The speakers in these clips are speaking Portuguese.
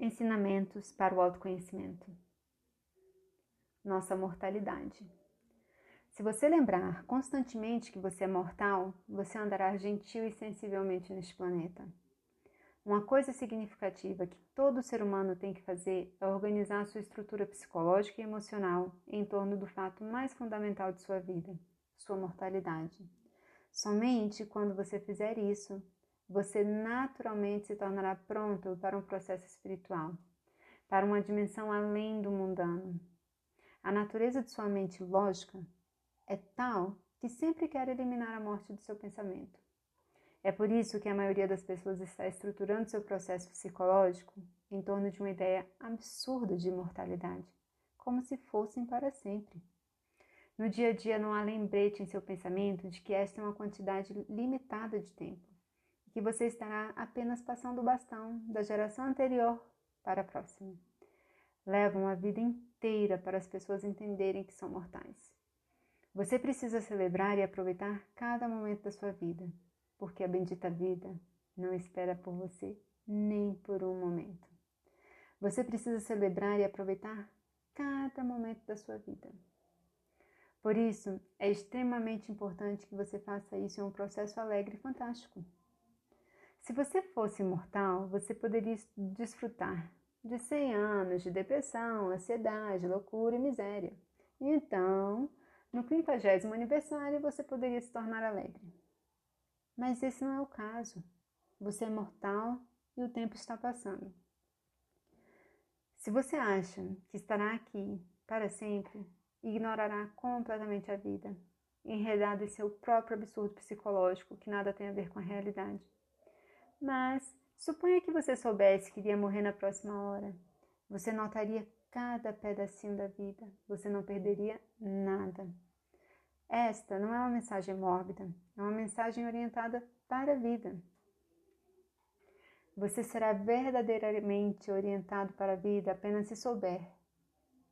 Ensinamentos para o autoconhecimento. Nossa mortalidade. Se você lembrar constantemente que você é mortal, você andará gentil e sensivelmente neste planeta. Uma coisa significativa que todo ser humano tem que fazer é organizar sua estrutura psicológica e emocional em torno do fato mais fundamental de sua vida, sua mortalidade. Somente quando você fizer isso, você naturalmente se tornará pronto para um processo espiritual, para uma dimensão além do mundano. A natureza de sua mente lógica é tal que sempre quer eliminar a morte do seu pensamento. É por isso que a maioria das pessoas está estruturando seu processo psicológico em torno de uma ideia absurda de imortalidade, como se fossem para sempre. No dia a dia não há lembrete em seu pensamento de que esta é uma quantidade limitada de tempo que você estará apenas passando o bastão da geração anterior para a próxima. Levam a vida inteira para as pessoas entenderem que são mortais. Você precisa celebrar e aproveitar cada momento da sua vida, porque a bendita vida não espera por você nem por um momento. Você precisa celebrar e aproveitar cada momento da sua vida. Por isso, é extremamente importante que você faça isso em um processo alegre e fantástico. Se você fosse imortal, você poderia desfrutar de 100 anos de depressão, ansiedade, loucura e miséria. E então, no 50 aniversário, você poderia se tornar alegre. Mas esse não é o caso. Você é mortal e o tempo está passando. Se você acha que estará aqui para sempre, ignorará completamente a vida, enredado em seu próprio absurdo psicológico que nada tem a ver com a realidade. Mas suponha que você soubesse que iria morrer na próxima hora. Você notaria cada pedacinho da vida, você não perderia nada. Esta não é uma mensagem mórbida, é uma mensagem orientada para a vida. Você será verdadeiramente orientado para a vida apenas se souber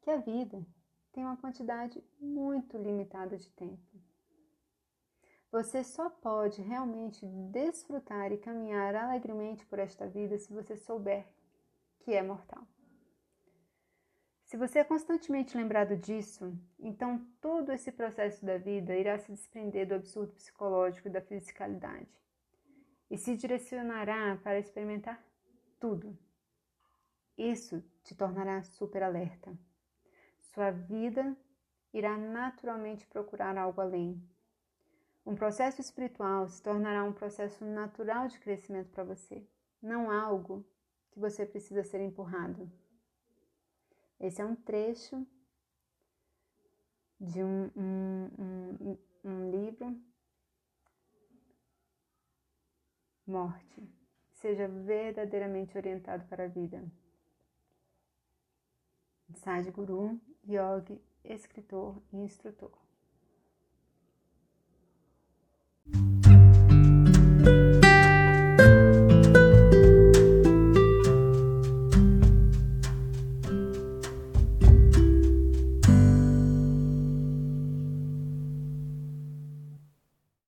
que a vida tem uma quantidade muito limitada de tempo. Você só pode realmente desfrutar e caminhar alegremente por esta vida se você souber que é mortal. Se você é constantemente lembrado disso, então todo esse processo da vida irá se desprender do absurdo psicológico e da fisicalidade e se direcionará para experimentar tudo. Isso te tornará super alerta. Sua vida irá naturalmente procurar algo além, um processo espiritual se tornará um processo natural de crescimento para você, não algo que você precisa ser empurrado. Esse é um trecho de um, um, um, um livro, Morte. Seja verdadeiramente orientado para a vida. Sadhguru, yogi, escritor e instrutor.